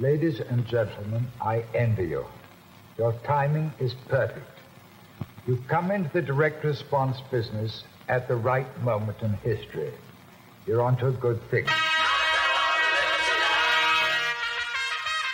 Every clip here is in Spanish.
Ladies and gentlemen, I envy you. Your timing is perfect. You come into the direct response business at the right moment in history. You're onto a good thing.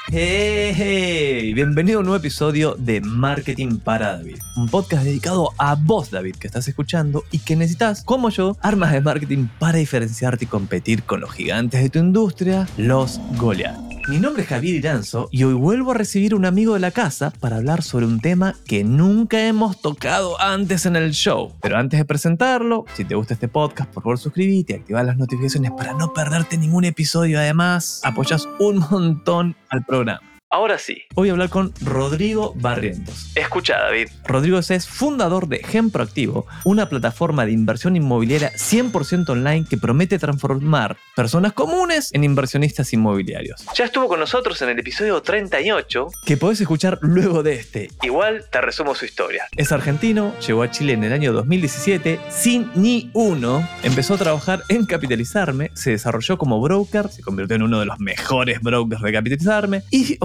Hey, hey, bienvenido a un nuevo episodio de Marketing para David, un podcast dedicado a vos, David, que estás escuchando y que necesitas, como yo, armas de marketing para diferenciarte y competir con los gigantes de tu industria, los Goliath. Mi nombre es Javier Iranzo y hoy vuelvo a recibir un amigo de la casa para hablar sobre un tema que nunca hemos tocado antes en el show. Pero antes de presentarlo, si te gusta este podcast, por favor suscríbete y activa las notificaciones para no perderte ningún episodio. Además, apoyas un montón al programa. Ahora sí, voy a hablar con Rodrigo Barrientos. Escucha, David. Rodrigo es fundador de Gen Proactivo, una plataforma de inversión inmobiliaria 100% online que promete transformar personas comunes en inversionistas inmobiliarios. Ya estuvo con nosotros en el episodio 38, que podés escuchar luego de este. Igual te resumo su historia. Es argentino, llegó a Chile en el año 2017 sin ni uno, empezó a trabajar en Capitalizarme, se desarrolló como broker, se convirtió en uno de los mejores brokers de Capitalizarme y,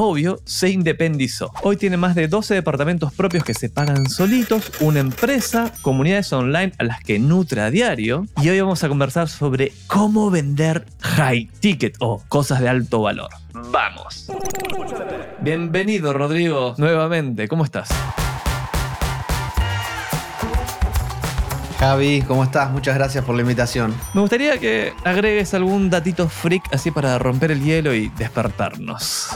se independizó. Hoy tiene más de 12 departamentos propios que se pagan solitos, una empresa, comunidades online a las que nutre a diario y hoy vamos a conversar sobre cómo vender high ticket o cosas de alto valor. Vamos. Bienvenido Rodrigo nuevamente, ¿cómo estás? Javi, ¿cómo estás? Muchas gracias por la invitación. Me gustaría que agregues algún datito freak así para romper el hielo y despertarnos.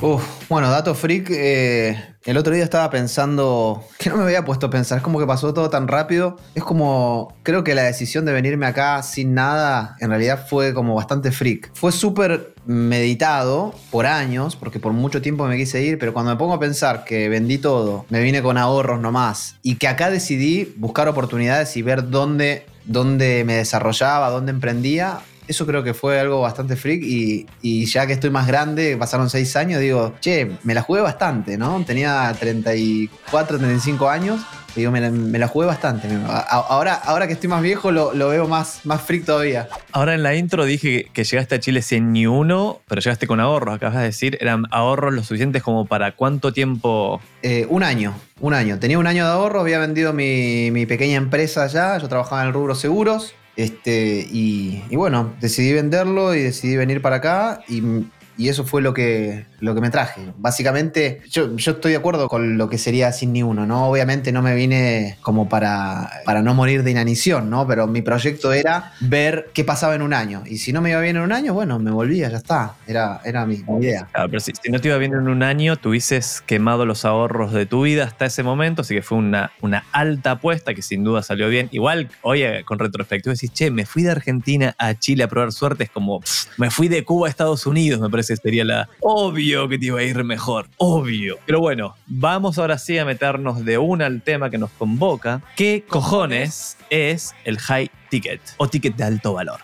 Uf, bueno, dato freak, eh, el otro día estaba pensando, que no me había puesto a pensar, es como que pasó todo tan rápido, es como, creo que la decisión de venirme acá sin nada, en realidad fue como bastante freak. Fue súper meditado por años, porque por mucho tiempo me quise ir, pero cuando me pongo a pensar que vendí todo, me vine con ahorros nomás, y que acá decidí buscar oportunidades y ver dónde, dónde me desarrollaba, dónde emprendía, eso creo que fue algo bastante freak y, y, ya que estoy más grande, pasaron seis años, digo, che, me la jugué bastante, ¿no? Tenía 34, 35 años. Digo, me la, me la jugué bastante. Ahora, ahora que estoy más viejo lo, lo, veo más, más freak todavía. Ahora en la intro dije que llegaste a Chile sin ni uno, pero llegaste con ahorros, acabas de decir. ¿Eran ahorros lo suficientes como para cuánto tiempo? Eh, un año, un año. Tenía un año de ahorro, había vendido mi, mi pequeña empresa allá, yo trabajaba en el rubro seguros. Este, y, y, bueno, decidí venderlo y decidí venir para acá y, y eso fue lo que, lo que me traje. Básicamente, yo, yo, estoy de acuerdo con lo que sería sin ni uno, ¿no? Obviamente no me vine como para, para no morir de inanición, ¿no? Pero mi proyecto era ver qué pasaba en un año. Y si no me iba bien en un año, bueno, me volvía, ya está. Era, era mi, idea. Claro, pero si, no te iba bien en un año, tuvieses quemado los ahorros de tu vida hasta ese momento, así que fue una, una alta apuesta que sin duda salió bien. Igual, oye, con retrospectiva decís, che, me fui de Argentina a Chile a probar suerte, es como, me fui de Cuba a Estados Unidos, me parece que sería la... Obvio que te iba a ir mejor, obvio. Pero bueno, vamos ahora sí a meternos de una al tema que nos convoca. ¿Qué cojones es el high ticket o ticket de alto valor?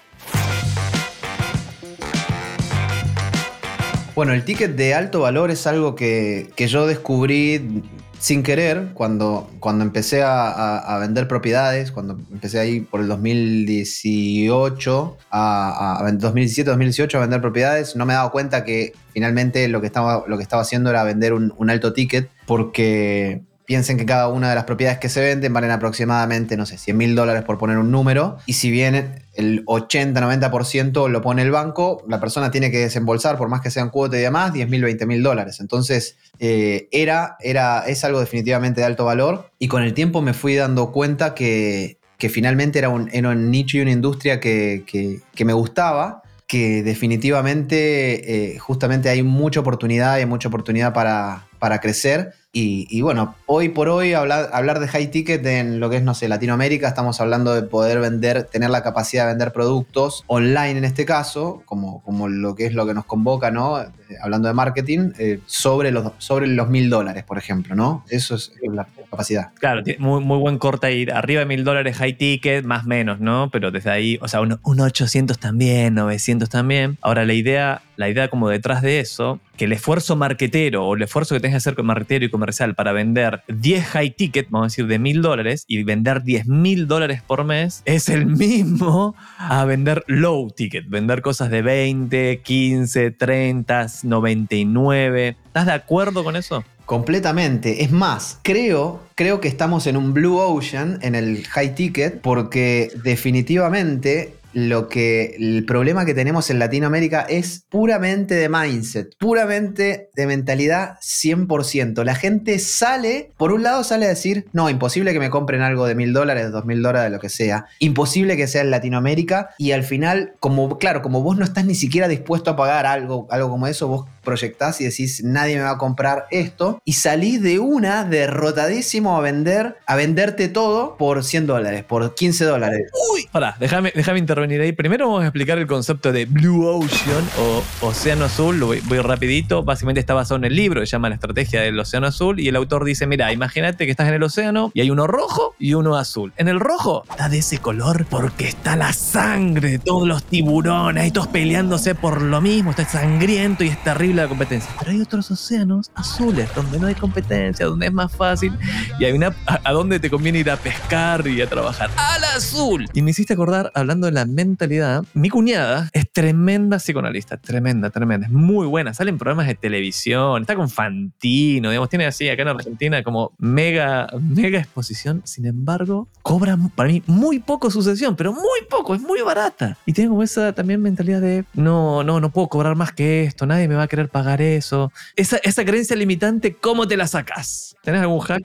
Bueno, el ticket de alto valor es algo que, que yo descubrí sin querer, cuando, cuando empecé a, vender propiedades, cuando empecé ahí por el 2018, a, a 2017, 2018 a vender propiedades, no me he dado cuenta que finalmente lo que estaba, lo que estaba haciendo era vender un alto ticket, porque piensen que cada una de las propiedades que se venden valen aproximadamente, no sé, 100 mil dólares por poner un número. Y si bien el 80-90% lo pone el banco, la persona tiene que desembolsar, por más que sean cuotas y demás, 10 mil, 20 mil dólares. Entonces, eh, era, era, es algo definitivamente de alto valor. Y con el tiempo me fui dando cuenta que, que finalmente era un, era un nicho y una industria que, que, que me gustaba que definitivamente eh, justamente hay mucha oportunidad, hay mucha oportunidad para, para crecer. Y, bueno, hoy por hoy hablar, hablar de high ticket en lo que es, no sé, Latinoamérica, estamos hablando de poder vender, tener la capacidad de vender productos online en este caso, como, como lo que es lo que nos convoca, ¿no? Eh, hablando de marketing, eh, sobre los sobre los mil dólares, por ejemplo, ¿no? Eso es la capacidad. Claro, muy, muy buen corte ahí, arriba de mil dólares high ticket, más menos, ¿no? Pero desde ahí, o sea, un, un 800 también, 900 también. Ahora, la idea, la idea como detrás de eso, que el esfuerzo marquetero o el esfuerzo que tengas que hacer con marquetero y comercial para vender 10 high ticket, vamos a decir, de mil dólares y vender 10 mil dólares por mes, es el mismo a vender low ticket, vender cosas de 20, 15, 30, 99. ¿Estás de acuerdo con eso? Completamente. Es más, creo, creo que estamos en un blue ocean en el high ticket porque definitivamente lo que el problema que tenemos en Latinoamérica es puramente de mindset, puramente de mentalidad 100%. La gente sale, por un lado sale a decir, no, imposible que me compren algo de mil dólares, dos mil dólares, lo que sea, imposible que sea en Latinoamérica y al final, como claro, como vos no estás ni siquiera dispuesto a pagar algo, algo como eso, vos proyectás y decís, nadie me va a comprar esto, y salís de una derrotadísimo a vender, a venderte todo por 100 dólares, por 15 dólares. Uy, pará, déjame, intervenir ahí. Primero vamos a explicar el concepto de Blue Ocean o Océano Azul, lo voy, voy rapidito, básicamente está basado en el libro, se llama La Estrategia del Océano Azul, y el autor dice, mira, imagínate que estás en el océano y hay uno rojo y uno azul. En el rojo está de ese color porque está la sangre de todos los tiburones, ahí todos peleándose por lo mismo, está sangriento y es terrible la competencia. Pero hay otros océanos azules donde no hay competencia, donde es más fácil y hay una a, a donde te conviene ir a pescar y a trabajar. Al azul. Y me hiciste acordar, hablando de la mentalidad, mi cuñada es tremenda psicoanalista, tremenda, tremenda, es muy buena. Sale en programas de televisión, está con Fantino, digamos, tiene así acá en Argentina como mega, mega exposición. Sin embargo, cobra para mí muy poco su sesión, pero muy poco, es muy barata. Y como esa también mentalidad de no, no, no puedo cobrar más que esto, nadie me va a querer pagar eso. Esa, creencia limitante, ¿cómo te la sacas? ¿Tenés algún hack?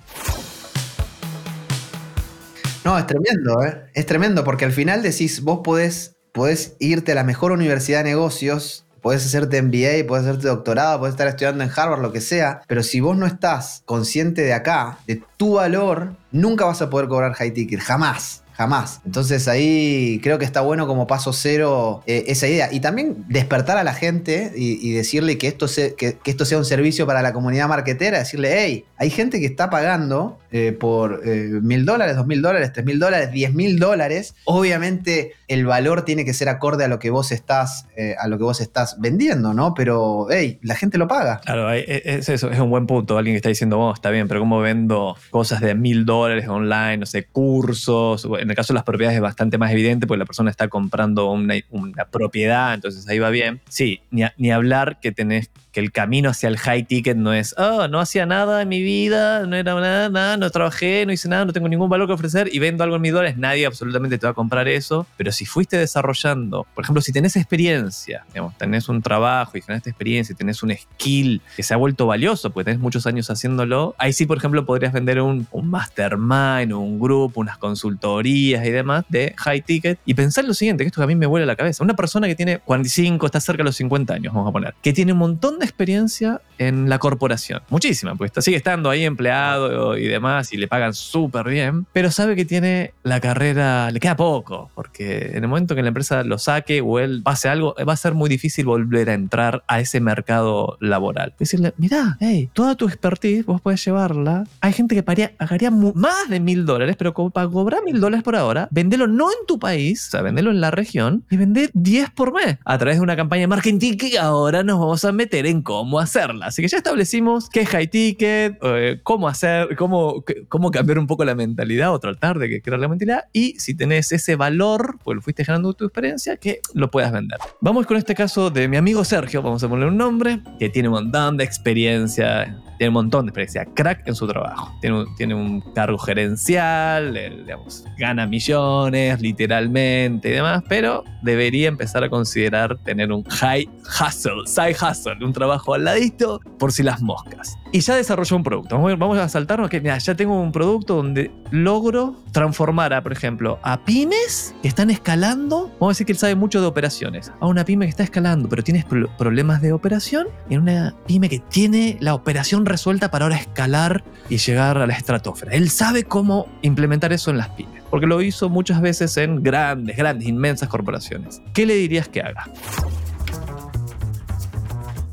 No, es tremendo, ¿eh? Es tremendo porque al final decís, vos podés, podés irte a la mejor universidad de negocios, podés hacerte MBA, podés hacerte doctorado, podés estar estudiando en Harvard, lo que sea, pero si vos no estás consciente de acá, de tu valor, nunca vas a poder cobrar high ticket, jamás. Jamás. Entonces ahí creo que está bueno como paso cero eh, esa idea. Y también despertar a la gente y, decirle que esto, sea un servicio para la comunidad marketera. Decirle, hey, hay gente que está pagando eh, por mil dólares, dos mil dólares, tres mil dólares, diez mil dólares. Obviamente el valor tiene que ser acorde a lo que vos estás, eh, a lo que vos estás vendiendo, ¿no? Pero, hey, la gente lo paga. Claro, es eso, es un buen punto. Alguien que está diciendo, oh, está bien, pero ¿cómo vendo cosas de mil dólares online? No sé, cursos. En el caso de las propiedades es bastante más evidente porque la persona está comprando una, propiedad, entonces ahí va bien. Sí, ni, ni hablar que tenés que el camino hacia el high ticket no es, oh, no hacía nada en mi vida, no era nada, nada, no trabajé, no hice nada, no tengo ningún valor que ofrecer y vendo algo en mil dólares, nadie absolutamente te va a comprar eso. Pero si fuiste desarrollando, por ejemplo, si tenés experiencia, digamos, tenés un trabajo y generaste experiencia tenés un skill que se ha vuelto valioso porque tenés muchos años haciéndolo, ahí sí, por ejemplo, podrías vender un, un mastermind, un grupo, unas consultorías y demás de high ticket y pensar lo siguiente, que esto a mí me vuela la cabeza. Una persona que tiene 45, está cerca de los 50 años, vamos a poner, que tiene un montón de experiencia en la corporación, muchísima, está- sigue estando ahí empleado y demás y le pagan súper bien, pero sabe que tiene la carrera, le queda poco, porque en el momento que la empresa lo saque o él pase algo, va a ser muy difícil volver a entrar a ese mercado laboral. Decirle, mirá, hey, toda tu expertise vos podés llevarla. Hay gente que pagaría, pagaría más de mil dólares, pero para cobrar mil dólares por ahora, vendelo no en tu país, o sea, vendelo en la región y vender 10 por mes a través de una campaña de marketing que ahora nos vamos a meter en cómo hacerla. Así que ya establecimos qué es high ticket, eh, cómo hacer, cómo, cómo cambiar un poco la mentalidad o tratar de crear la mentalidad y si tenés ese valor, pues lo fuiste generando tu experiencia, que lo puedas vender. Vamos con este caso de mi amigo Sergio, vamos a ponerle un nombre, que tiene un montón de experiencia, tiene un montón de experiencia, crack en su trabajo. Tiene un, tiene un cargo gerencial, digamos, gana millones literalmente y demás, pero debería empezar a considerar tener un high hustle, side hustle, un trabajo al ladito por si las moscas. Y ya desarrolló un producto. Vamos a, saltarnos que ya tengo un producto donde logro transformar a, por ejemplo, a pymes que están escalando. Vamos a decir que él sabe mucho de operaciones. A una pyme que está escalando, pero tienes pro- problemas de operación. En una pyme que tiene la operación resuelta para ahora escalar y llegar a la estratosfera. Él sabe cómo implementar eso en las pymes. Porque lo hizo muchas veces en grandes, grandes, inmensas corporaciones. ¿Qué le dirías que haga?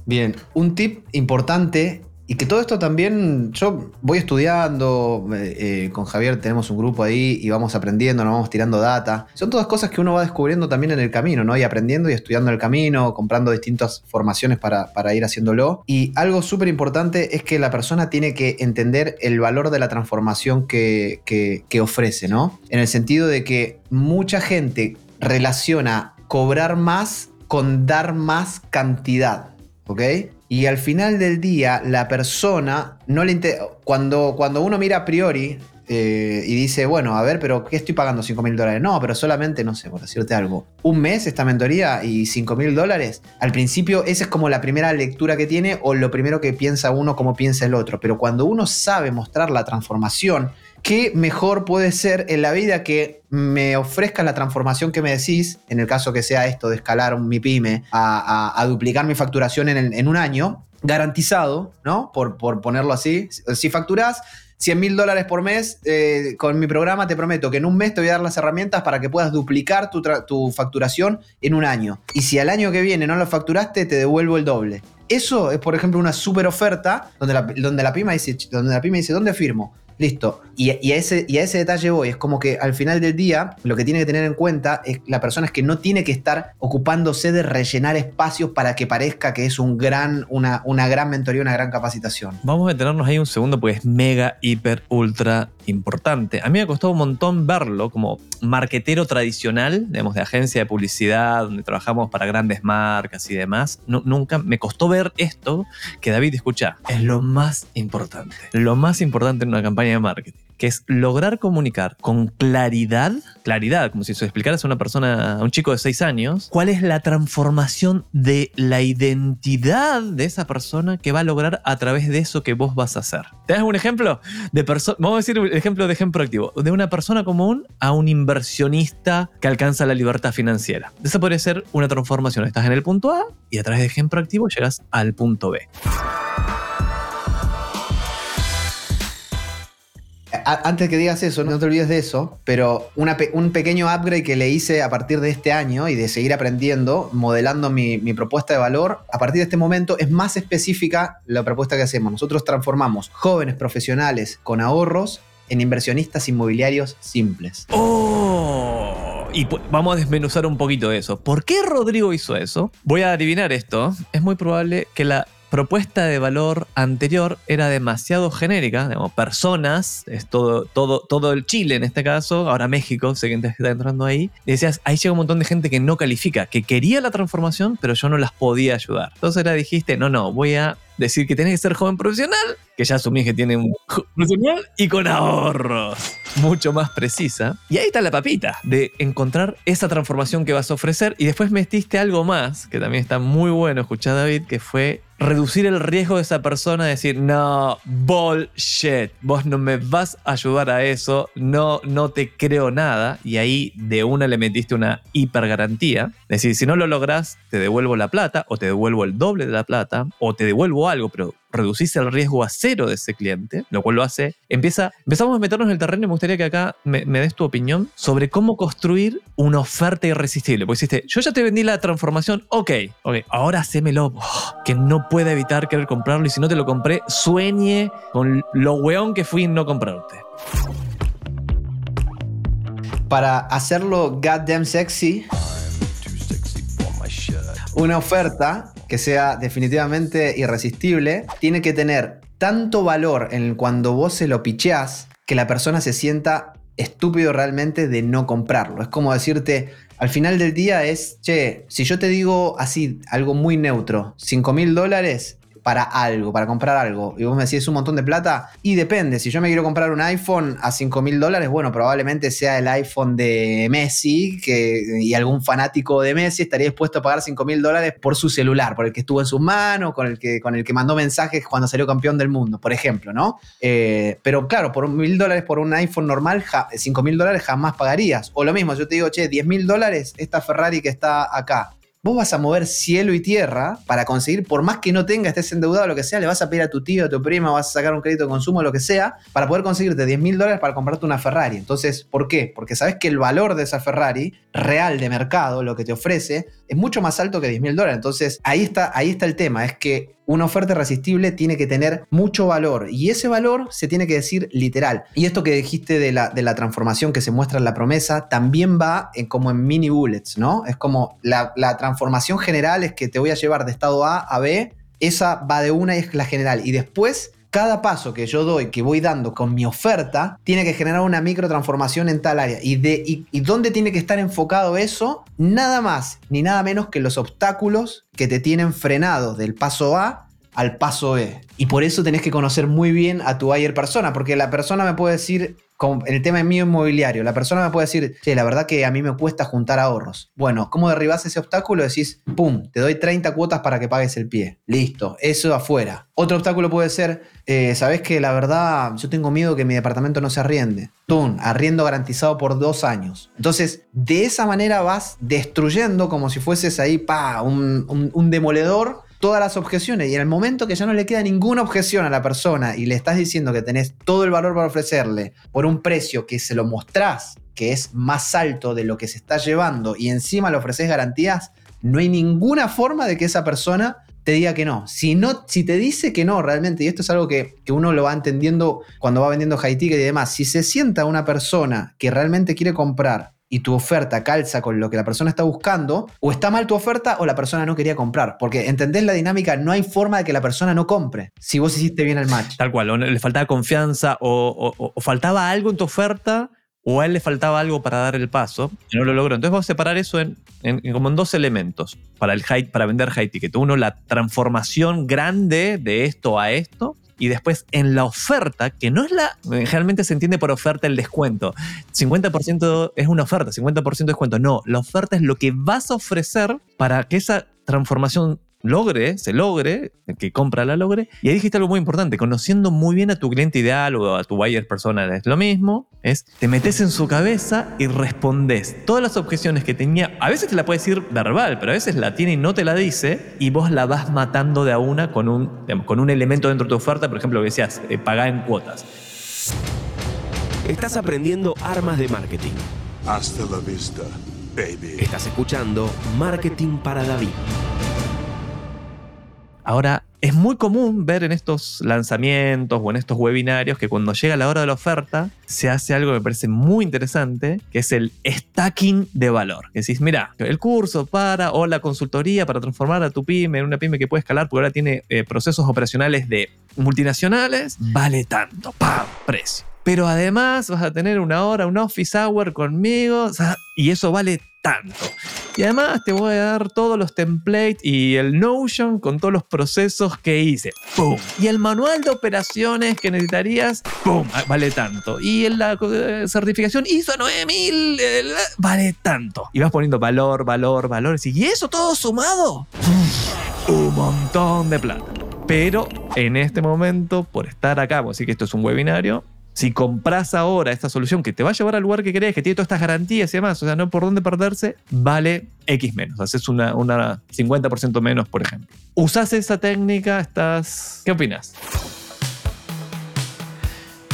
Bien, un tip importante y que todo esto también, yo voy estudiando, eh, con Javier tenemos un grupo ahí y vamos aprendiendo, nos vamos tirando data. Son todas cosas que uno va descubriendo también en el camino, ¿no? Y aprendiendo y estudiando el camino, comprando distintas formaciones para, ir haciéndolo. Y algo súper importante es que la persona tiene que entender el valor de la transformación que, que ofrece, ¿no? En el sentido de que mucha gente relaciona cobrar más con dar más cantidad, ¿ok? Y al final del día, la persona no le cuando, cuando uno mira a priori eh, y dice, bueno, a ver, pero ¿qué estoy pagando 5 mil dólares? No, pero solamente, no sé, por decirte algo, un mes esta mentoría y 5 mil dólares. Al principio, esa es como la primera lectura que tiene o lo primero que piensa uno, como piensa el otro. Pero cuando uno sabe mostrar la transformación ¿qué mejor puede ser en la vida que me ofrezca la transformación que me decís, en el caso que sea esto de escalar mi pyme a, duplicar mi facturación en, un año, garantizado, ¿no? Por, ponerlo así. Si facturás 100 mil dólares por mes, eh, con mi programa te prometo que en un mes te voy a dar las herramientas para que puedas duplicar tu, tu facturación en un año. Y si al año que viene no lo facturaste, te devuelvo el doble. Eso es, por ejemplo, una super oferta donde la, donde la, pyme, dice, donde la pyme dice, ¿dónde firmo? Listo. Y, a ese, y a ese detalle voy. Es como que al final del día, lo que tiene que tener en cuenta es la persona es que no tiene que estar ocupándose de rellenar espacios para que parezca que es un gran, una, una gran mentoría, una gran capacitación. Vamos a detenernos ahí un segundo, pues mega, hiper, ultra importante. A mí me costó un montón verlo como marquetero tradicional, digamos, de agencia de publicidad, donde trabajamos para grandes marcas y demás. nunca me costó ver esto que David escucha. Es lo más importante. Lo más importante en una campaña de marketing que es lograr comunicar con claridad, claridad, como si se explicaras a una persona, a un chico de 6 años, cuál es la transformación de la identidad de esa persona que va a lograr a través de eso que vos vas a hacer. ¿Te das un ejemplo? De vamos a decir un ejemplo de ejemplo activo, de una persona común a un inversionista que alcanza la libertad financiera. Esa podría ser una transformación. Estás en el punto A y a través de ejemplo activo llegas al punto B. antes que digas eso, no te olvides de eso, pero un pequeño upgrade que le hice a partir de este año y de seguir aprendiendo, modelando mi, propuesta de valor, a partir de este momento es más específica la propuesta que hacemos. Nosotros transformamos jóvenes profesionales con ahorros en inversionistas inmobiliarios simples. ¡Oh! Y vamos a desmenuzar un poquito eso. ¿Por qué Rodrigo hizo eso? Voy a adivinar esto. Es muy probable que la propuesta de valor anterior era demasiado genérica, digamos, personas, es todo, todo, todo el Chile en este caso, ahora México, sé que está entrando ahí, decías, ahí llega un montón de gente que no califica, que quería la transformación, pero yo no las podía ayudar. Entonces era, dijiste, no, no, voy a decir que tenés que ser joven profesional, que ya asumís que tiene un profesional y con ahorros. Mucho más precisa. Y ahí está la papita de encontrar esa transformación que vas a ofrecer. Y después metiste algo más, que también está muy bueno escuchar David, que fue reducir el riesgo de esa persona, decir, no, bullshit, vos no me vas a ayudar a eso, no, no te creo nada. Y ahí de una le metiste una hiper garantía. Es decir, si no lo logras, te devuelvo la plata, o te devuelvo el doble de la plata, o te devuelvo algo, pero reducís el riesgo a cero de ese cliente, lo cual lo hace, empieza, empezamos a meternos en el terreno y me gustaría que acá me, des tu opinión sobre cómo construir una oferta irresistible. Porque dijiste, yo ya te vendí la transformación, ok, ok, ahora hacémelo, oh, que no pueda evitar querer comprarlo y si no te lo compré, sueñe con lo weón que fui en no comprarte. Para hacerlo goddamn sexy, una oferta que sea definitivamente irresistible, tiene que tener tanto valor en cuando vos se lo picheás que la persona se sienta estúpido realmente de no comprarlo. Es como decirte, al final del día es, che, si yo te digo así, algo muy neutro, 5 mil dólares, para algo, para comprar algo, y vos me decís un montón de plata, y depende, si yo me quiero comprar un iPhone a 5 mil dólares, bueno, probablemente sea el iPhone de Messi, que, y algún fanático de Messi estaría dispuesto a pagar 5 mil dólares por su celular, por el que estuvo en sus manos, con el que, con el que mandó mensajes cuando salió campeón del mundo, por ejemplo, ¿no? Eh, pero claro, por mil dólares por un iPhone normal, 5 mil dólares jamás pagarías. O lo mismo, yo te digo, che, 10 mil dólares esta Ferrari que está acá vos vas a mover cielo y tierra para conseguir, por más que no tenga, estés endeudado, lo que sea, le vas a pedir a tu tío, a tu prima, vas a sacar un crédito de consumo, lo que sea, para poder conseguirte 10 mil dólares para comprarte una Ferrari. Entonces, ¿por qué? Porque sabes que el valor de esa Ferrari, real de mercado, lo que te ofrece, es mucho más alto que 10 mil dólares. Entonces, ahí está, ahí está el tema, es que una oferta irresistible tiene que tener mucho valor y ese valor se tiene que decir literal. Y esto que dijiste de la, de la transformación que se muestra en la promesa también va en, como en mini bullets, ¿no? Es como la, la transformación general es que te voy a llevar de estado A a B, esa va de una y es la general. Y después cada paso que yo doy, que voy dando con mi oferta, tiene que generar una microtransformación en tal área. Y, de, y, dónde tiene que estar enfocado eso? Nada más ni nada menos que los obstáculos que te tienen frenados del paso A al paso B. Y por eso tenés que conocer muy bien a tu buyer persona, porque la persona me puede decir, en el tema mío inmobiliario, la persona me puede decir, che, la verdad que a mí me cuesta juntar ahorros. Bueno, ¿cómo derribás ese obstáculo? Decís, pum, te doy 30 cuotas para que pagues el pie. Listo, eso afuera. Otro obstáculo puede ser, eh, sabes que la verdad, yo tengo miedo que mi departamento no se arriende. Tum, arriendo garantizado por dos años. Entonces, de esa manera vas destruyendo como si fueses ahí, pa, un, un demoledor todas las objeciones y en el momento que ya no le queda ninguna objeción a la persona y le estás diciendo que tenés todo el valor para ofrecerle por un precio que se lo mostrás que es más alto de lo que se está llevando y encima le ofreces garantías, no hay ninguna forma de que esa persona te diga que no. Si, no, si te dice que no realmente, y esto es algo que, que uno lo va entendiendo cuando va vendiendo high ticket y demás, si se sienta una persona que realmente quiere comprar y tu oferta calza con lo que la persona está buscando, o está mal tu oferta o la persona no quería comprar. Porque entendés la dinámica, no hay forma de que la persona no compre si vos hiciste bien el match. Tal cual, o le faltaba confianza o, faltaba algo en tu oferta o a él le faltaba algo para dar el paso y no lo logró. Entonces vamos a separar eso en, como en dos elementos para, el high, para vender high ticket. Uno, la transformación grande de esto a esto y después en la oferta, que no es la, generalmente se entiende por oferta el descuento. 50% es una oferta, 50% de descuento. No, la oferta es lo que vas a ofrecer para que esa transformación logre, se logre, el que compra la logre. Y ahí dijiste algo muy importante, conociendo muy bien a tu cliente ideal o a tu buyer personal es lo mismo, es te metes en su cabeza y respondes todas las objeciones que tenía. A veces te la puede decir verbal, pero a veces la tiene y no te la dice y vos la vas matando de a una con un, con un elemento dentro de tu oferta, por ejemplo, que decías, eh, pagar en cuotas. Estás aprendiendo armas de marketing. Hasta la vista, baby. Estás escuchando Marketing para David. Ahora, es muy común ver en estos lanzamientos o en estos webinarios que cuando llega la hora de la oferta se hace algo que me parece muy interesante, que es el stacking de valor. Que decís, mira, el curso para o la consultoría para transformar a tu pyme en una pyme que puede escalar porque ahora tiene eh, procesos operacionales de multinacionales, vale tanto, ¡pam! Precio. Pero además vas a tener una hora, un office hour conmigo, y eso vale Y además te voy a dar todos los templates y el Notion con todos los procesos que hice. ¡Pum! Y el manual de operaciones que necesitarías, ¡pum! Ah, vale tanto. Y la eh, certificación ISO 9000, vale tanto. Y vas poniendo valor, valor, valor. Y eso todo sumado, un montón de plata. Pero en este momento, por estar acá, así que esto es un webinario, si compras ahora esta solución que te va a llevar al lugar que querés, que tiene todas estas garantías y demás, o sea, no por dónde perderse, vale X menos. Haces una, una 50% menos, por ejemplo. ¿Usás esa técnica? ¿Estás. ¿Qué opinas?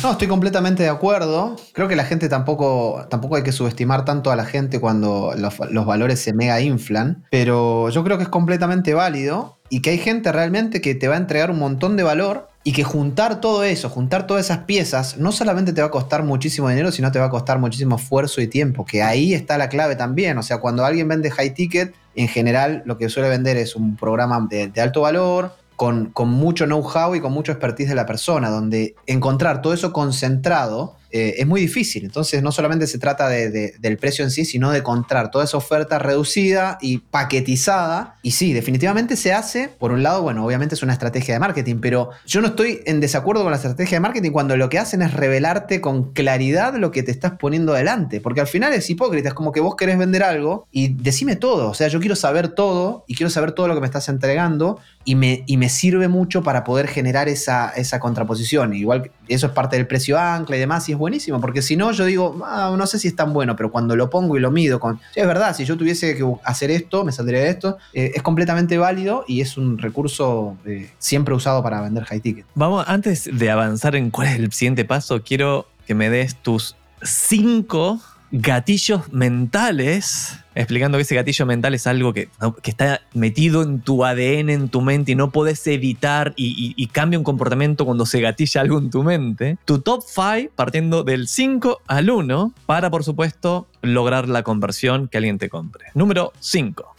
No, estoy completamente de acuerdo. Creo que la gente tampoco, tampoco hay que subestimar tanto a la gente cuando los, valores se mega inflan, pero yo creo que es completamente válido y que hay gente realmente que te va a entregar un montón de valor y que juntar todo eso, juntar todas esas piezas, no solamente te va a costar muchísimo dinero, sino te va a costar muchísimo esfuerzo y tiempo, que ahí está la clave también. O sea, cuando alguien vende high ticket, en general lo que suele vender es un programa de alto valor, con, mucho know-how y con mucho expertise de la persona, donde encontrar todo eso concentrado eh, es muy difícil. Entonces no solamente se trata del precio en sí, sino de encontrar toda esa oferta reducida y paquetizada. Y sí, definitivamente se hace. Por un lado, bueno, obviamente es una estrategia de marketing, pero yo no estoy en desacuerdo con la estrategia de marketing cuando lo que hacen es revelarte con claridad lo que te estás poniendo adelante. Porque al final es hipócrita, es como que vos querés vender algo y decime todo. O sea, yo quiero saber todo y quiero saber todo lo que me estás entregando y me, y me sirve mucho para poder generar esa, esa contraposición. Igual eso es parte del precio ancla y demás, y es buenísimo, porque si no, yo digo, ah, no sé si es tan bueno, pero cuando lo pongo y lo mido con, es verdad, si yo tuviese que hacer esto, me saldría esto, eh, es completamente válido y es un recurso eh, siempre usado para vender high ticket. Vamos, antes de avanzar en cuál es el siguiente paso, quiero que me des tus cinco gatillos mentales, explicando que ese gatillo mental es algo que, que está metido en tu ADN, en tu mente y no puedes evitar y cambia un comportamiento cuando se gatilla algo en tu mente. Tu top 5 partiendo del 5 al 1 para, por supuesto, lograr la conversión que alguien te compre. Número 5.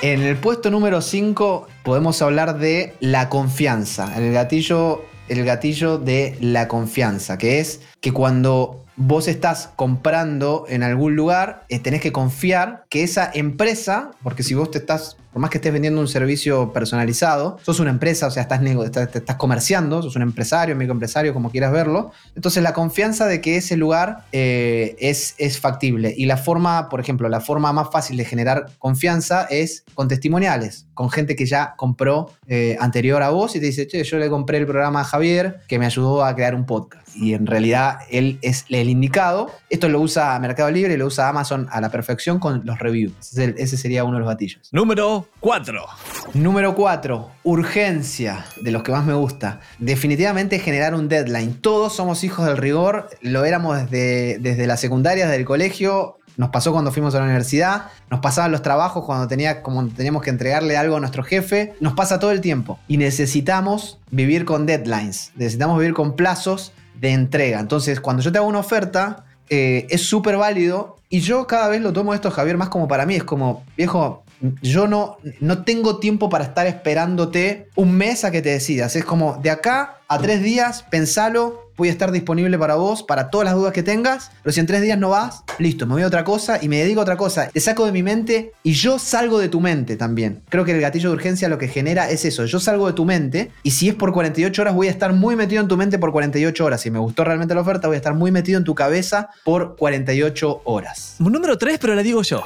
En el puesto número 5 podemos hablar de la confianza, el gatillo, el gatillo de la confianza, que es que cuando vos estás comprando en algún lugar, eh, tenés que confiar que esa empresa, porque si vos te estás, por más que estés vendiendo un servicio personalizado, sos una empresa, o sea, estás, estás, estás comerciando, sos un empresario, microempresario, como quieras verlo. Entonces la confianza de que ese lugar eh, es, factible. Y la forma, por ejemplo, la forma más fácil de generar confianza es con testimoniales, con gente que ya compró eh, anterior a vos y te dice, che, yo le compré el programa a Javier que me ayudó a crear un podcast. Y en realidad él es el indicado. Esto lo usa Mercado Libre y lo usa Amazon a la perfección con los reviews. Ese sería uno de los gatillos. Número 4. Número 4, urgencia, de los que más me gusta. Definitivamente generar un deadline. Todos somos hijos del rigor, lo éramos desde, desde la secundaria, desde el colegio. Nos pasó cuando fuimos a la universidad, nos pasaban los trabajos cuando tenía, como teníamos que entregarle algo a nuestro jefe, nos pasa todo el tiempo. Y necesitamos vivir con deadlines, necesitamos vivir con plazos de entrega. Entonces, cuando yo te hago una oferta, eh, es súper válido. Y yo cada vez lo tomo esto, Javier, más como para mí. Es como, viejo, yo no, no tengo tiempo para estar esperándote un mes a que te decidas. Es como, de acá a tres días, pensalo, voy a estar disponible para vos, para todas las dudas que tengas. Pero si en tres días no vas, listo, me voy a otra cosa y me dedico a otra cosa. Te saco de mi mente y yo salgo de tu mente también. Creo que el gatillo de urgencia lo que genera es eso. Yo salgo de tu mente y si es por 48 horas, voy a estar muy metido en tu mente por 48 horas. Si me gustó realmente la oferta, voy a estar muy metido en tu cabeza por 48 horas. Número 3, pero la digo yo.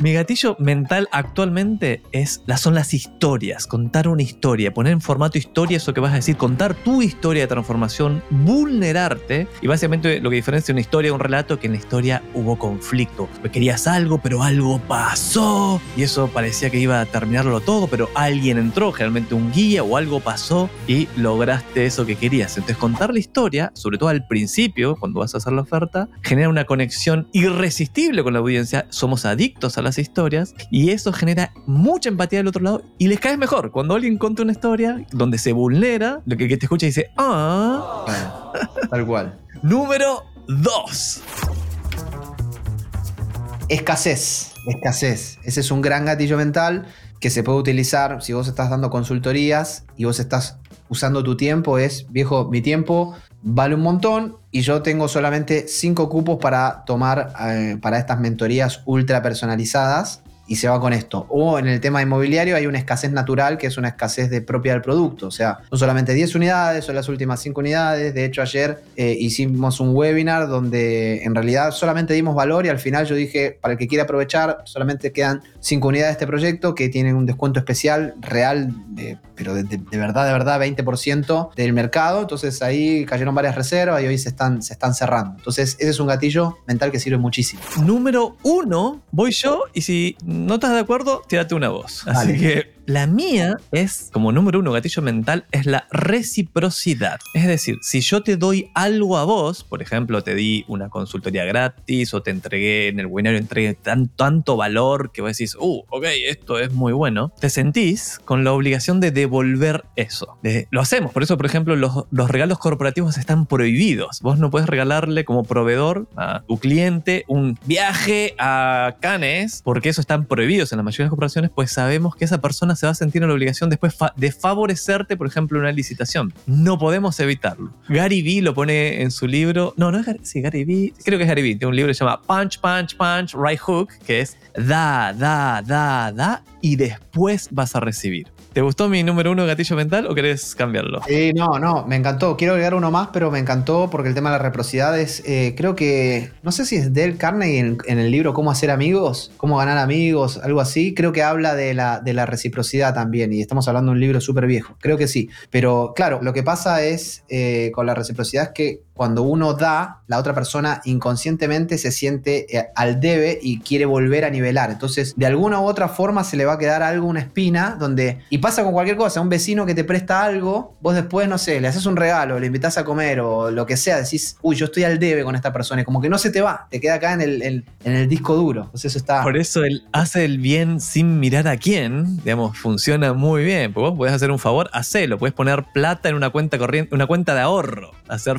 Mi gatillo mental actualmente es, son las historias, contar una historia, poner en formato historia eso que vas a decir, contar tu historia de transformación, vulnerarte y básicamente lo que diferencia una historia de un relato es que en la historia hubo conflicto. Querías algo, pero algo pasó y eso parecía que iba a terminarlo todo, pero alguien entró, generalmente un guía o algo pasó y lograste eso que querías. Entonces contar la historia, sobre todo al principio, cuando vas a hacer la oferta, genera una conexión irresistible con la audiencia. Somos adictos a las historias y eso genera mucha empatía del otro lado y les caes mejor. Cuando alguien cuenta una historia donde se vulnera, lo que, te escucha dice, ah, tal cual. número 2. Escasez, escasez. Ese es un gran gatillo mental que se puede utilizar si vos estás dando consultorías y vos estás usando tu tiempo. Es, viejo, mi tiempo vale un montón y yo tengo solamente cinco cupos para tomar eh, para estas mentorías ultra personalizadas. Y se va con esto. O en el tema inmobiliario hay una escasez natural que es una escasez de propia del producto. O sea, son solamente 10 unidades, son las últimas 5 unidades. De hecho, ayer eh, hicimos un webinar donde en realidad solamente dimos valor y al final yo dije, para el que quiera aprovechar, solamente quedan 5 unidades de este proyecto que tienen un descuento especial real, de- pero de, de- de verdad, de verdad, 20% del mercado. Entonces ahí cayeron varias reservas y hoy se están, se están cerrando. Entonces ese es un gatillo mental que sirve muchísimo. Número 1, voy yo y si no estás de acuerdo, tírate una voz. Así Dale. que la mía es, como número uno, gatillo mental, es la reciprocidad. Es decir, si yo te doy algo a vos, por ejemplo, te di una consultoría gratis o te entregué en el webinar, entregué tan, tanto valor que vos decís, uh, ok, esto es muy bueno, te sentís con la obligación de devolver eso. Lo hacemos, por eso, por ejemplo, los, los regalos corporativos están prohibidos. Vos no puedes regalarle como proveedor a tu cliente un viaje a Cannes, porque eso están prohibidos en la mayoría de las corporaciones, pues sabemos que esa persona se va a sentir en la obligación después de favorecerte, por ejemplo, una licitación. No podemos evitarlo. Gary Vee lo pone en su libro. No, no es Gary, sí, Gary Vee. Creo que es Gary Vee. Tiene un libro que se llama Punch, Punch, Punch, Right Hook, que es da, da, da, da, y después vas a recibir. ¿Te gustó mi número uno gatillo mental o querés cambiarlo? Eh, no, no, me encantó. Quiero agregar uno más, pero me encantó porque el tema de la reciprocidad es, eh, creo que, no sé si es Dale Carnegie en, en el libro Cómo hacer amigos, cómo ganar amigos, algo así. Creo que habla de la, de la reciprocidad también y estamos hablando de un libro súper viejo. Creo que sí. Pero claro, lo que pasa es eh, con la reciprocidad es que cuando uno da, la otra persona inconscientemente se siente eh, al debe y quiere volver a nivelar. Entonces, de alguna u otra forma se le va a quedar algo, una espina, donde. Y pasa con cualquier cosa, un vecino que te presta algo, vos después, no sé, le haces un regalo, le invitas a comer o lo que sea, decís, uy, yo estoy al debe con esta persona. Y como que no se te va, te queda acá en el, disco duro. Entonces, eso está. Por eso él hace el bien sin mirar a quién, digamos, funciona muy bien. Porque vos podés hacer un favor, hacelo. Puedes poner plata en una cuenta corriente, una cuenta de ahorro, hacer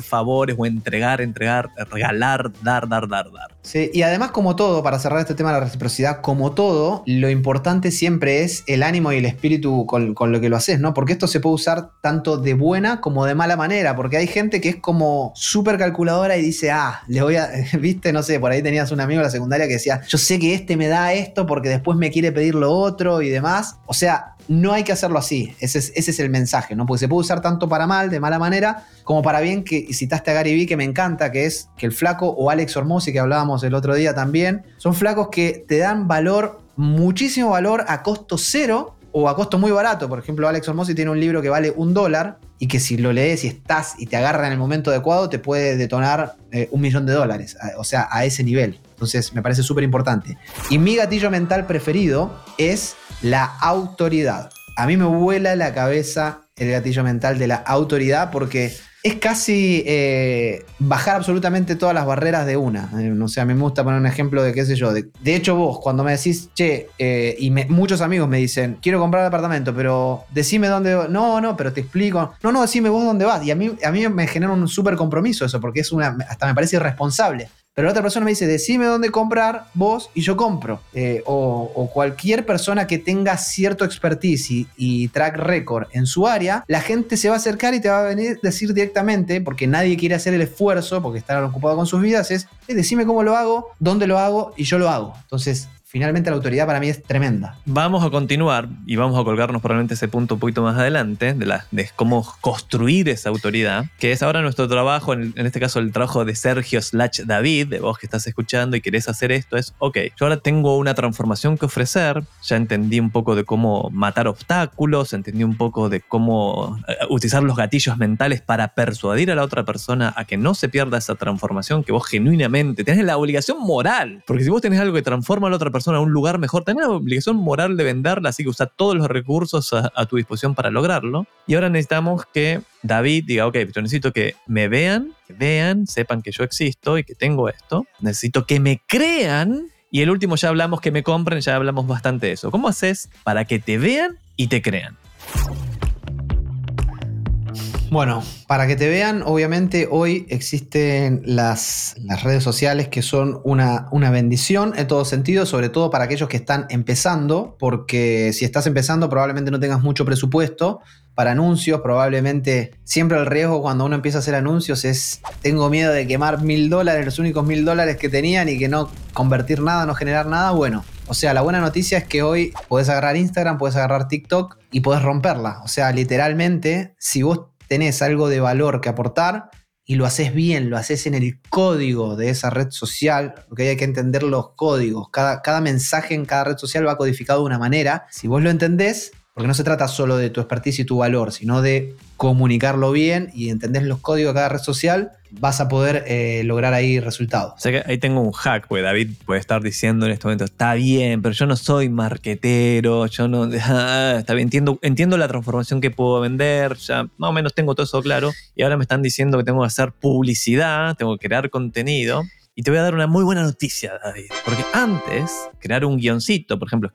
o entregar, entregar, regalar, dar, dar, dar, dar. Sí, y además, como todo, para cerrar este tema de la reciprocidad, como todo, lo importante siempre es el ánimo y el espíritu con, con lo que lo haces, ¿no? Porque esto se puede usar tanto de buena como de mala manera, porque hay gente que es como súper calculadora y dice, ah, le voy a, viste, no sé, por ahí tenías un amigo en la secundaria que decía, yo sé que este me da esto porque después me quiere pedir lo otro y demás. O sea, no hay que hacerlo así. Ese es, el mensaje, ¿no? Porque se puede usar tanto para mal, de mala manera, como para bien, que citaste a Gary Vee, que me encanta, que es que el flaco o Alex Hormozzi, que hablábamos el otro día también, son flacos que te dan valor, muchísimo valor a costo cero o a costo muy barato. Por ejemplo, Alex Hormozzi tiene un libro que vale un dólar y que si lo lees y estás y te agarra en el momento adecuado, te puede detonar eh, un millón de dólares. O sea, a ese nivel. Entonces, me parece súper importante. Y mi gatillo mental preferido es la autoridad. A mí me vuela la cabeza el gatillo mental de la autoridad porque es casi eh, bajar absolutamente todas las barreras de una. Eh, o sea, me gusta poner un ejemplo de qué sé yo. De, hecho, vos, cuando me decís, che, eh, y muchos amigos me dicen, quiero comprar el apartamento, pero decime dónde. No, no, pero te explico. No, no, decime vos dónde vas. Y a mí, a mí me genera un súper compromiso eso, porque es una. Hasta me parece irresponsable. Pero la otra persona me dice, decime dónde comprar vos y yo compro. Eh, o, cualquier persona que tenga cierto expertise y, track record en su área, la gente se va a acercar y te va a venir decir directamente, porque nadie quiere hacer el esfuerzo, porque están ocupados con sus vidas, es, eh, decime cómo lo hago, dónde lo hago y yo lo hago. Entonces, finalmente la autoridad para mí es tremenda. Vamos a continuar y vamos a colgarnos probablemente ese punto un poquito más adelante de, cómo construir esa autoridad, que es ahora nuestro trabajo, en, este caso el trabajo de Sergio slash David, de vos que estás escuchando y querés hacer esto, es, ok, yo ahora tengo una transformación que ofrecer, ya entendí un poco de cómo matar obstáculos, entendí un poco de cómo uh, utilizar los gatillos mentales para persuadir a la otra persona a que no se pierda esa transformación que vos genuinamente tenés la obligación moral, porque si vos tenés algo que transforma a la otra persona, a un lugar mejor, tenés la obligación moral de venderla, así que usa todos los recursos a, tu disposición para lograrlo. Y ahora necesitamos que David diga, ok, yo necesito que me vean, vean, sepan que yo existo y que tengo esto. Necesito que me crean. Y el último ya hablamos que me compren, ya hablamos bastante de eso. ¿Cómo haces para que te vean y te crean? Bueno, para que te vean, obviamente hoy existen las, las redes sociales que son una, una, bendición en todo sentido, sobre todo para aquellos que están empezando, porque si estás empezando probablemente no tengas mucho presupuesto para anuncios, probablemente siempre el riesgo cuando uno empieza a hacer anuncios es, tengo miedo de quemar mil dólares, los únicos mil dólares que tenían y que no convertir nada, no generar nada, bueno. O sea, la buena noticia es que hoy puedes agarrar Instagram, puedes agarrar TikTok y puedes romperla. O sea, literalmente, si vos tenés algo de valor que aportar y lo haces bien, lo haces en el código de esa red social, porque hay que entender los códigos. Cada, cada mensaje en cada red social va codificado de una manera. Si vos lo entendés, porque no se trata solo de tu expertise y tu valor, sino de comunicarlo bien y entendés los códigos de cada red social, vas a poder eh, lograr ahí resultados. O sea que ahí tengo un hack, pues David puede estar diciendo en este momento, está bien, pero yo no soy marquetero, yo no, ah, está bien, entiendo, entiendo la transformación que puedo vender, ya más o menos tengo todo eso claro, y ahora me están diciendo que tengo que hacer publicidad, tengo que crear contenido. Y te voy a dar una muy buena noticia, David. Porque antes, crear un guioncito, por ejemplo,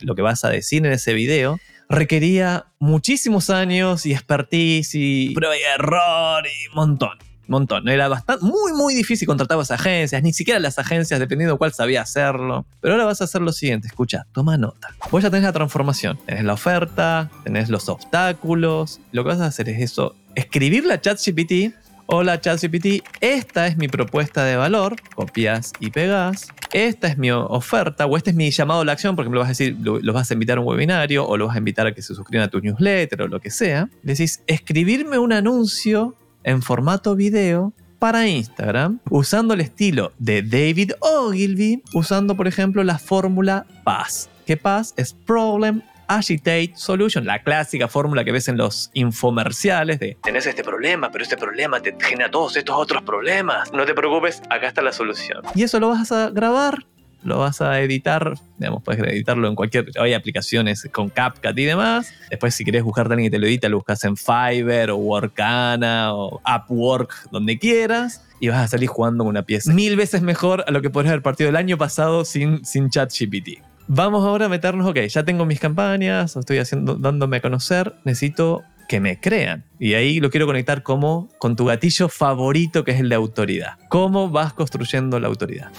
lo que vas a decir en ese video, requería muchísimos años y expertise y prueba y error y montón. Montón. Era bastante, muy, muy difícil. Contratabas agencias, ni siquiera las agencias, dependiendo de cuál sabía hacerlo. Pero ahora vas a hacer lo siguiente: escucha, toma nota. Vos ya tenés la transformación, tenés la oferta, tenés los obstáculos. Lo que vas a hacer es eso: escribir la ChatGPT Hola ChatGPT, esta es mi propuesta de valor, copias y pegas. Esta es mi oferta o este es mi llamado a la acción, por ejemplo, vas a decir, los vas a invitar a un webinario o los vas a invitar a que se suscriban a tu newsletter o lo que sea. Decís, escribirme un anuncio en formato video para Instagram usando el estilo de David Ogilvy, usando por ejemplo la fórmula PAS. Que PAS es Problem, Agitate Solution, la clásica fórmula que ves en los infomerciales de tenés este problema, pero este problema te genera todos estos otros problemas. No te preocupes, acá está la solución. Y eso lo vas a grabar, lo vas a editar, digamos, puedes editarlo en cualquier, hay aplicaciones con CapCut y demás. Después si querés buscarte a alguien que te lo edita, lo buscas en Fiverr o Workana o Upwork, donde quieras. Y vas a salir jugando una pieza mil veces mejor a lo que podrías haber partido el año pasado sin, sin ChatGPT. Vamos ahora a meternos, ok, ya tengo mis campañas, estoy haciendo, dándome a conocer, necesito que me crean. Y ahí lo quiero conectar como con tu gatillo favorito que es el de autoridad. ¿Cómo vas construyendo la autoridad?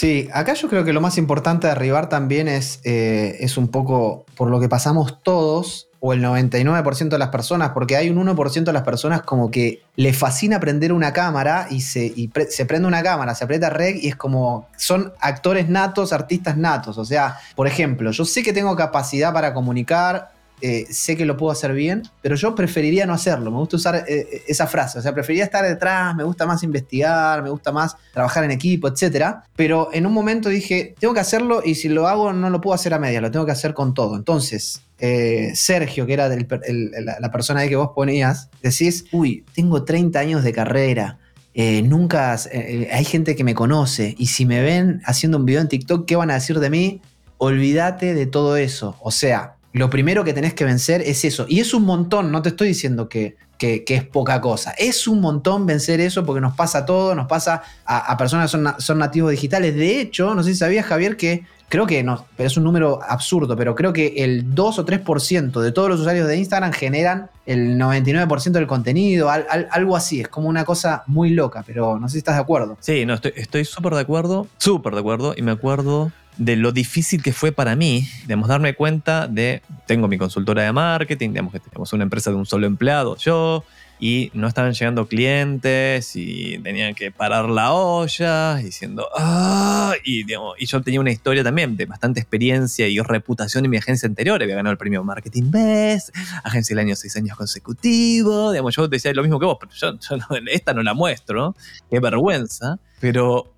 Sí, acá yo creo que lo más importante de arribar también es, eh, es un poco por lo que pasamos todos, o el 99% de las personas, porque hay un 1% de las personas como que le fascina prender una cámara y, se, se prende una cámara, se aprieta rec y es como, son actores natos, artistas natos. O sea, por ejemplo, yo sé que tengo capacidad para comunicar, eh, sé que lo puedo hacer bien, pero yo preferiría no hacerlo. Me gusta usar eh, esa frase. O sea, preferiría estar detrás, me gusta más investigar, me gusta más trabajar en equipo, etc. Pero en un momento dije, tengo que hacerlo y si lo hago no lo puedo hacer a media, lo tengo que hacer con todo. Entonces, eh, Sergio, que era la, la persona ahí que vos ponías, decís, uy, tengo 30 años de carrera. eh, nunca eh, hay gente que me conoce y si me ven haciendo un video en TikTok, ¿qué van a decir de mí? Olvídate de todo eso. O sea, lo primero que tenés que vencer es eso. Y es un montón, no te estoy diciendo que, es poca cosa. Es un montón vencer eso porque nos pasa todo, nos pasa a, personas que son, na- son nativos digitales. De hecho, no sé si sabías, Javier, que creo que no, pero es un número absurdo, pero creo que el 2 o 3% de todos los usuarios de Instagram generan el 99% del contenido, al- al- algo así. Es como una cosa muy loca, pero no sé si estás de acuerdo. Sí, no, estoy estoy súper de acuerdo, súper de acuerdo, y me acuerdo de lo difícil que fue para mí, digamos, darme cuenta de, tengo mi consultora de marketing, digamos que tenemos una empresa de un solo empleado, yo, y no estaban llegando clientes y tenían que parar la olla diciendo, ah, y, digamos, y yo tenía una historia también de bastante experiencia y reputación en mi agencia anterior, había ganado el premio Marketing Best, agencia del año seis años consecutivos, digamos, yo decía lo mismo que vos, pero yo, yo no- esta no la muestro, qué vergüenza, pero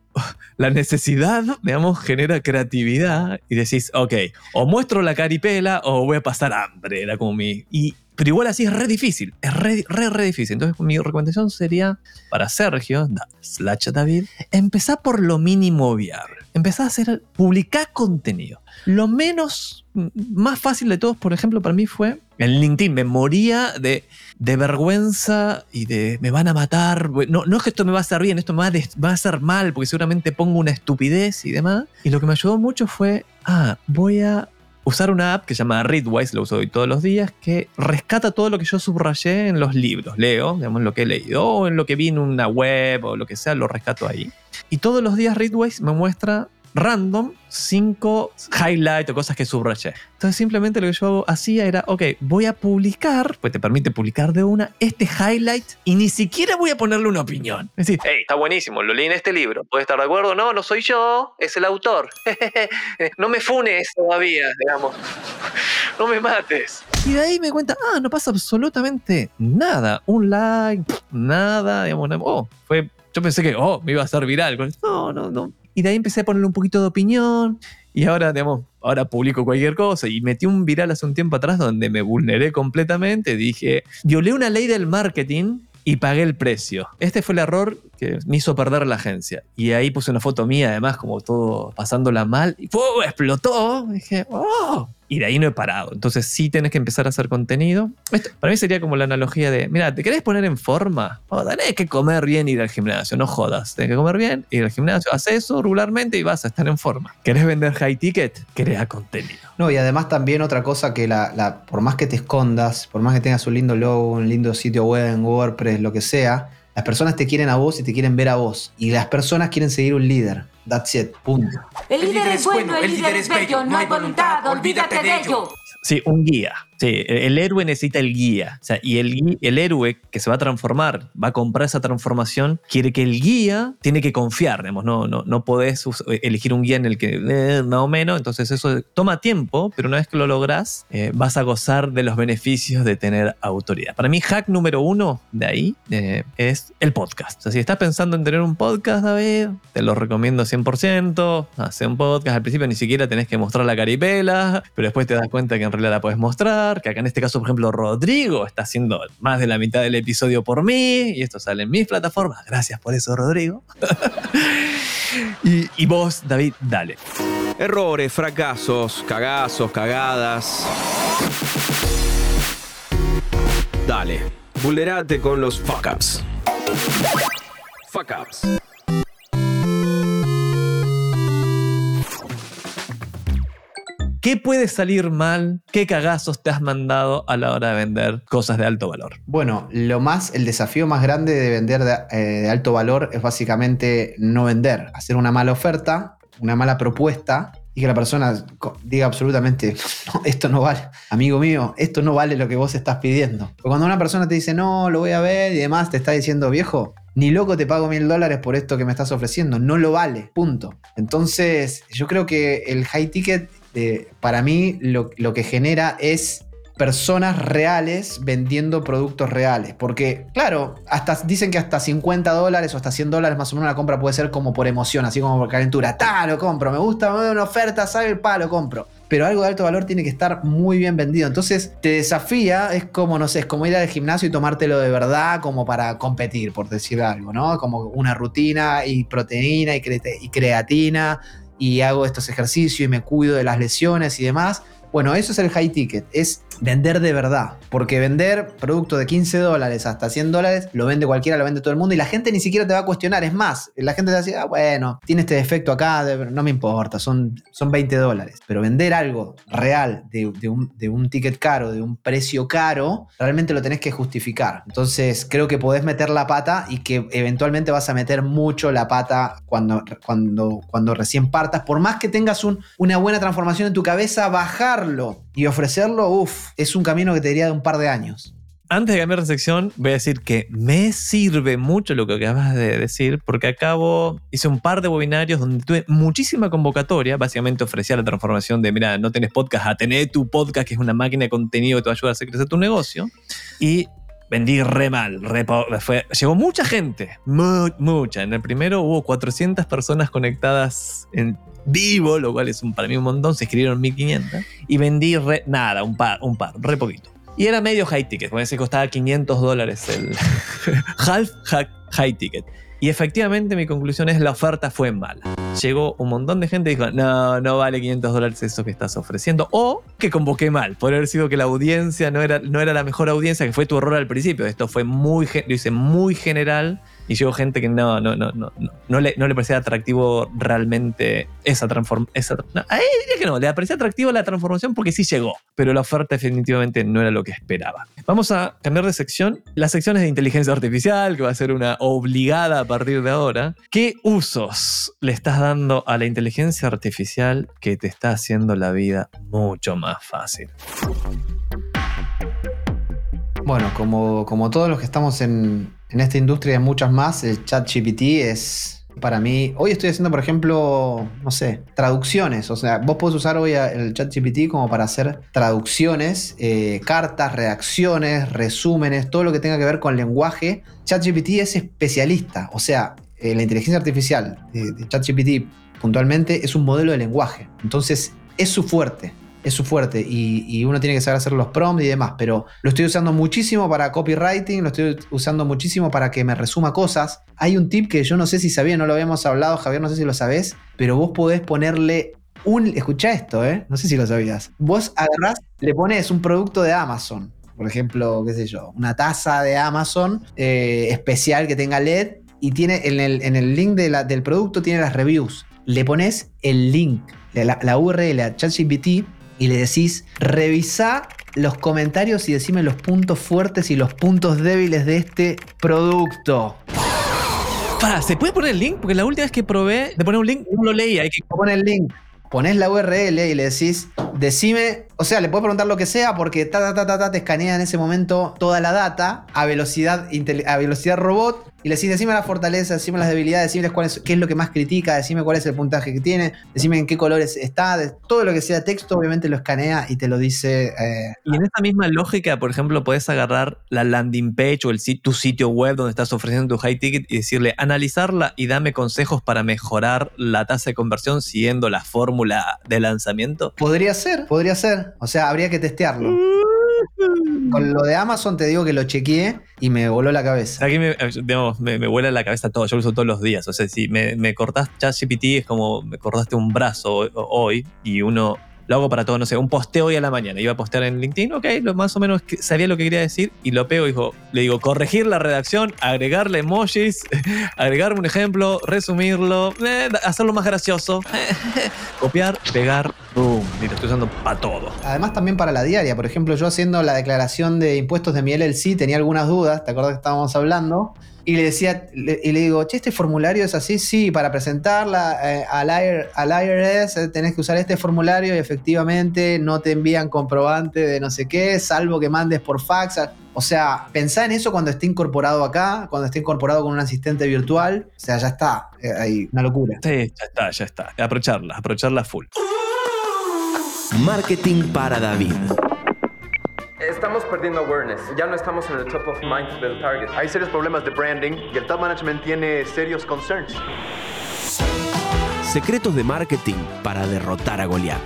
la necesidad, digamos, genera creatividad y decís, ok, o muestro la caripela o voy a pasar hambre, era como mi... Y, pero igual así es re difícil, es re, re, difícil. Entonces mi recomendación sería para Sergio, da- slash David, empezá por lo mínimo viable. Empezá a hacer, publicar contenido. Lo menos, m- más fácil de todos, por ejemplo, para mí fue en LinkedIn. Me moría de, vergüenza y de me van a matar. No, es que esto me va a hacer bien, esto me va a, va hacer mal, porque seguramente pongo una estupidez y demás. Y lo que me ayudó mucho fue, ah, voy a usar una app que se llama Readwise, lo uso hoy todos los días, que rescata todo lo que yo subrayé en los libros. Leo, digamos, lo que he leído, o en lo que vi en una web, o lo que sea, lo rescato ahí. Y todos los días Readwise me muestra random cinco highlights o cosas que subrayé. Entonces simplemente lo que yo hacía era, ok, voy a publicar, pues te permite publicar de una, este highlight y ni siquiera voy a ponerle una opinión. Es decir, hey, está buenísimo, lo leí en este libro, ¿puedes estar de acuerdo? No, no soy yo, es el autor. no me funes todavía, digamos. no me mates. Y de ahí me cuenta, ah, no pasa absolutamente nada. Un like, nada, digamos, oh, fue, yo pensé que, oh, me iba a hacer viral. No, no, no. Y de ahí empecé a ponerle un poquito de opinión. Y ahora, digamos, ahora publico cualquier cosa. Y metí un viral hace un tiempo atrás donde me vulneré completamente. Dije, violé una ley del marketing y pagué el precio. Este fue el error que me hizo perder la agencia. Y ahí puse una foto mía, además, como todo pasándola mal. Y explotó. Dije, ¡oh! Y de ahí no he parado. Entonces sí tenés que empezar a hacer contenido. Para mí sería como la analogía de, mira, ¿te querés poner en forma? Oh, tenés que comer bien y ir al gimnasio, no jodas. Tenés que comer bien, ir al gimnasio. Haz eso regularmente y vas a estar en forma. ¿Querés vender high ticket? Crea contenido. No, y además también otra cosa que la, la- por más que te escondas, por más que tengas un lindo logo, un lindo sitio web en WordPress, lo que sea, las personas te quieren a vos y te quieren ver a vos. Y las personas quieren seguir un líder. That's it. Punto. El líder es bueno, el líder es bello, no hay voluntad, olvídate de ello. Sí, un guía. Sí, el héroe necesita el guía. O sea, y el, el héroe que se va a transformar, va a comprar esa transformación, quiere que el guía tiene que confiar, digamos, no, no, no podés us- elegir un guía en el que eh, más o menos, entonces eso toma tiempo, pero una vez que lo lográs, eh, vas a gozar de los beneficios de tener autoridad. Para mí, hack número uno de ahí eh, es el podcast. O sea, si estás pensando en tener un podcast, David, te lo recomiendo 100%. Hace un podcast, al principio ni siquiera tenés que mostrar la caripela, pero después te das cuenta que en realidad la puedes mostrar, que acá en este caso, por ejemplo, Rodrigo está haciendo más de la mitad del episodio por mí, y esto sale en mis plataformas. Gracias por eso, Rodrigo. y, y vos, David, dale. Errores, fracasos, cagazos, cagadas. Dale, vulnerate con los fuck ups. Fuck ups. ¿Qué puede salir mal? ¿Qué cagazos te has mandado a la hora de vender cosas de alto valor? Bueno, lo más, el desafío más grande de vender de, eh, alto valor es básicamente no vender, hacer una mala oferta, una mala propuesta y que la persona diga absolutamente, "No, esto no vale, amigo mío, esto no vale lo que vos estás pidiendo. Porque cuando una persona te dice, no, lo voy a ver y demás, te está diciendo, viejo, ni loco te pago mil dólares por esto que me estás ofreciendo, no lo vale, punto. Entonces, yo creo que el high ticket, eh, para mí, lo, que genera es personas reales vendiendo productos reales. Porque, claro, hasta dicen que hasta 50 dólares o hasta 100 dólares más o menos la compra puede ser como por emoción, así como por calentura. ¡Ta! Lo compro, me gusta, me una oferta, sale el pa, lo compro. Pero algo de alto valor tiene que estar muy bien vendido. Entonces te desafía, es como, no sé, es como ir al gimnasio y tomártelo de verdad como para competir, por decir algo, ¿no? Como una rutina y proteína y, y creatina y hago estos ejercicios y me cuido de las lesiones y demás. Bueno, eso es el high ticket, es vender de verdad. Porque vender producto de 15 dólares hasta 100 dólares lo vende cualquiera, lo vende todo el mundo y la gente ni siquiera te va a cuestionar. Es más, la gente te va a decir, ah, bueno, tiene este defecto acá, no me importa, son, son 20 dólares. Pero vender algo real de, un, de un ticket caro, de un precio caro, realmente lo tenés que justificar. Entonces creo que podés meter la pata y que eventualmente vas a meter mucho la pata cuando, cuando, cuando recién partas. Por más que tengas un- una buena transformación en tu cabeza, bajarlo y ofrecerlo, uff, es un camino que te diría de un par de años. Antes de cambiar de sección, voy a decir que me sirve mucho lo que acabas de decir, porque acabo, hice un par de webinarios donde tuve muchísima convocatoria. Básicamente ofrecía la transformación de, mira, no tenés podcast, a tener tu podcast, que es una máquina de contenido que te va a ayudar a hacer crecer tu negocio. Y vendí re mal. re fue- llegó mucha gente, mu- mucha. En el primero hubo 400 personas conectadas en vivo, lo cual es un, para mí un montón. Se escribieron 1500. Y vendí re- nada, un par, un par, re poquito. Y era medio high ticket, porque se costaba 500 dólares el half ha- high ticket. Y efectivamente mi conclusión es la oferta fue mala. Llegó un montón de gente y dijo, no, no vale 500 dólares eso que estás ofreciendo. O que convoqué mal. Podría haber sido que la audiencia no era, no era la mejor audiencia, que fue tu error al principio. Esto fue muy, lo hice muy general y llegó gente que no, no, no, no, no, le, no le parecía atractivo realmente esa transformación. No, diría que no, le parecía atractivo la transformación porque sí llegó, pero la oferta definitivamente no era lo que esperaba. Vamos a cambiar de sección. La sección es de inteligencia artificial, que va a ser una obligada a partir de ahora. ¿Qué usos le estás dando a la inteligencia artificial que te está haciendo la vida mucho más fácil? Bueno, como, como todos los que estamos en, en esta industria y en muchas más, el chat GPT es para mí. Hoy estoy haciendo, por ejemplo, no sé, traducciones. O sea, vos podés usar hoy el chat GPT como para hacer traducciones, eh, cartas, reacciones, resúmenes, todo lo que tenga que ver con lenguaje. ChatGPT es especialista. O sea, eh, la inteligencia artificial de ChatGPT puntualmente es un modelo de lenguaje. Entonces, es su fuerte es su fuerte y, uno tiene que saber hacer los prompts y demás, pero lo estoy usando muchísimo para copywriting, lo estoy usando muchísimo para que me resuma cosas. Hay un tip que yo no sé si sabía, no lo habíamos hablado, Javier, no sé si lo sabés, pero vos podés ponerle un... Escucha esto, ¿eh? No sé si lo sabías. Vos agarrás, le pones un producto de Amazon, por ejemplo, qué sé yo, una taza de Amazon eh, especial que tenga LED y tiene en el, en el link del producto tiene las reviews. Le pones el link, la, la URL a ChatGPT y le decís, revisa los comentarios y decime los puntos fuertes y los puntos débiles de este producto. Para, ¿se puede poner el link? Porque la última vez que probé de poner un link no lo leía. Hay que Pone el link. pones la URL y le decís, decime, o sea, le puedes preguntar lo que sea porque ta, ta, ta, ta, te escanea en ese momento toda la data a velocidad, a velocidad robot y le decís, decime las fortalezas, decime las debilidades, decime cuál es, qué es lo que más critica, decime cuál es el puntaje que tiene, decime en qué colores está, de- todo lo que sea texto obviamente lo escanea y te lo dice... eh, Y en esta misma lógica, por ejemplo, puedes agarrar la landing page o el, tu sitio web donde estás ofreciendo tu high ticket y decirle, analizarla y dame consejos para mejorar la tasa de conversión siguiendo la fórmula de lanzamiento. Podría ser, podría ser. O sea, habría que testearlo. Con lo de Amazon te digo que lo chequeé y me voló la cabeza. Aquí me, digamos, me, vuela la cabeza todo, yo lo uso todos los días. O sea, si me, me cortás ChatGPT es como me cortaste un brazo hoy y uno lo hago para todo, no sé, un posteo hoy a la mañana. Iba a postear en LinkedIn, ok, lo más o menos que- sabía lo que quería decir y lo pego y dijo, le digo, corregir la redacción, agregarle emojis, agregarme un ejemplo, resumirlo, eh, hacerlo más gracioso, copiar, pegar, boom. Y lo estoy usando para todo. Además también para la diaria. Por ejemplo, yo haciendo la declaración de impuestos de mi LLC tenía algunas dudas, ¿te acuerdas que estábamos hablando? Y le decía, le- y le digo, che, ¿este formulario es así? Sí, para presentarla eh, al, IR al IRS eh, tenés que usar este formulario y efectivamente no te envían comprobante de no sé qué, salvo que mandes por fax. O sea, pensá en eso cuando esté incorporado acá, cuando esté incorporado con un asistente virtual. O sea, ya está. eh, ahí, una locura. Sí, ya está, ya está. Aprovecharla, aprovecharla full. Marketing para David. Estamos perdiendo awareness. Ya no estamos en el top of mind del target. Hay serios problemas de branding y el top management tiene serios concerns. Secretos de marketing para derrotar a Goliath.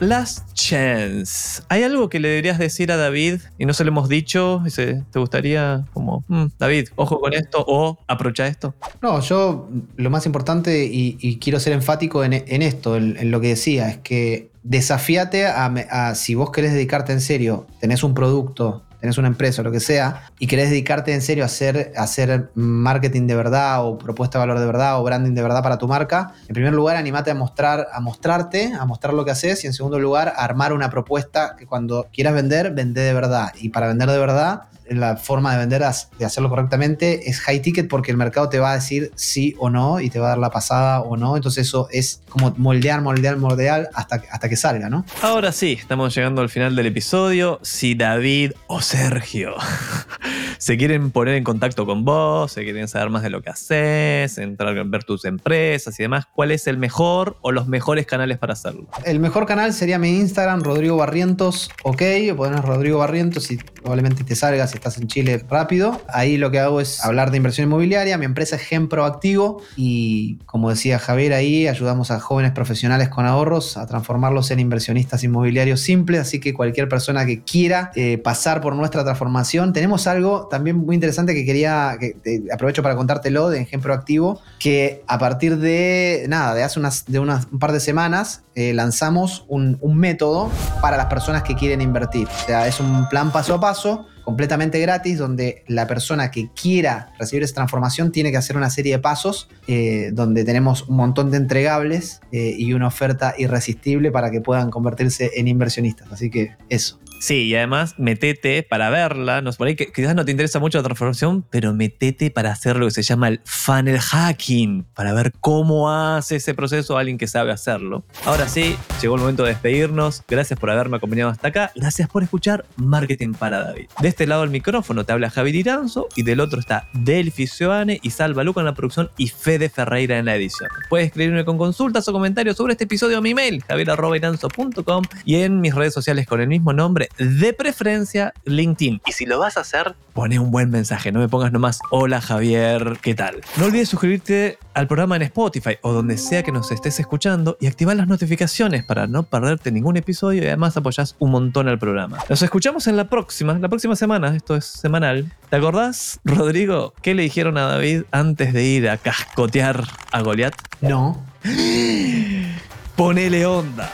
Last Chance. ¿Hay algo que le deberías decir a David y no se lo hemos dicho? Dice, ¿Te gustaría como, "Mm, David, ojo con esto o aprovecha esto? No, yo lo más importante y, y quiero ser enfático en, en esto, en, en lo que decía, es que desafíate a, a si vos querés dedicarte en serio, tenés un producto, tenés una empresa, lo que sea, y querés dedicarte en serio a hacer, a hacer marketing de verdad o propuesta de valor de verdad o branding de verdad para tu marca, en primer lugar animate a mostrar, a mostrarte, a mostrar lo que haces y en segundo lugar a armar una propuesta que cuando quieras vender, vende de verdad. Y para vender de verdad, la forma de vender, de hacerlo correctamente, es high ticket porque el mercado te va a decir sí o no y te va a dar la pasada o no. Entonces eso es como moldear, moldear, moldear hasta, que- hasta que salga, ¿no? Ahora sí, estamos llegando al final del episodio. Si David o Sergio se quieren poner en contacto con vos, se quieren saber más de lo que haces, entrar a ver tus empresas y demás, ¿cuál es el mejor o los mejores canales para hacerlo? El mejor canal sería mi Instagram, Rodrigo Barrientos, ok, o pones Rodrigo Barrientos y probablemente te salga si estás en Chile rápido. Ahí lo que hago es hablar de inversión inmobiliaria. Mi empresa es Gen Proactivo y como decía Javier ahí, ayudamos a jóvenes profesionales con ahorros a transformarlos en inversionistas inmobiliarios simples. Así que cualquier persona que quiera eh, pasar por nuestra transformación, tenemos algo también muy interesante que quería, que aprovecho para contártelo de Gen Proactivo, que a partir de, nada, de hace unas, de unas, un par de semanas eh, lanzamos un, un método para las personas que quieren invertir. O sea, es un plan paso a paso completamente gratis donde la persona que quiera recibir esa transformación tiene que hacer una serie de pasos eh, donde tenemos un montón de entregables eh, y una oferta irresistible para que puedan convertirse en inversionistas. Así que eso. Sí, y además metete para verla, no por ahí que quizás no te interesa mucho la transformación, pero metete para hacer lo que se llama el funnel hacking, para ver cómo hace ese proceso alguien que sabe hacerlo. Ahora sí, llegó el momento de despedirnos. Gracias por haberme acompañado hasta acá. Gracias por escuchar Marketing para David. De este lado del micrófono te habla Javi Diranzo y del otro está Delphi Sioane y Salva Luca en la producción y Fede Ferreira en la edición. Puedes escribirme con consultas o comentarios sobre este episodio a mi mail, javier.iranzo.com y en mis redes sociales con el mismo nombre, de preferencia LinkedIn. Y si lo vas a hacer, pone un buen mensaje, no me pongas nomás, hola Javier, ¿qué tal? No olvides suscribirte al programa en Spotify o donde sea que nos estés escuchando y activar las notificaciones para no perderte ningún episodio y además apoyás un montón al programa. Nos escuchamos en la próxima, la próxima semana, esto es semanal. ¿Te acordás, Rodrigo, qué le dijeron a David antes de ir a cascotear a Goliat? No. Ponele onda.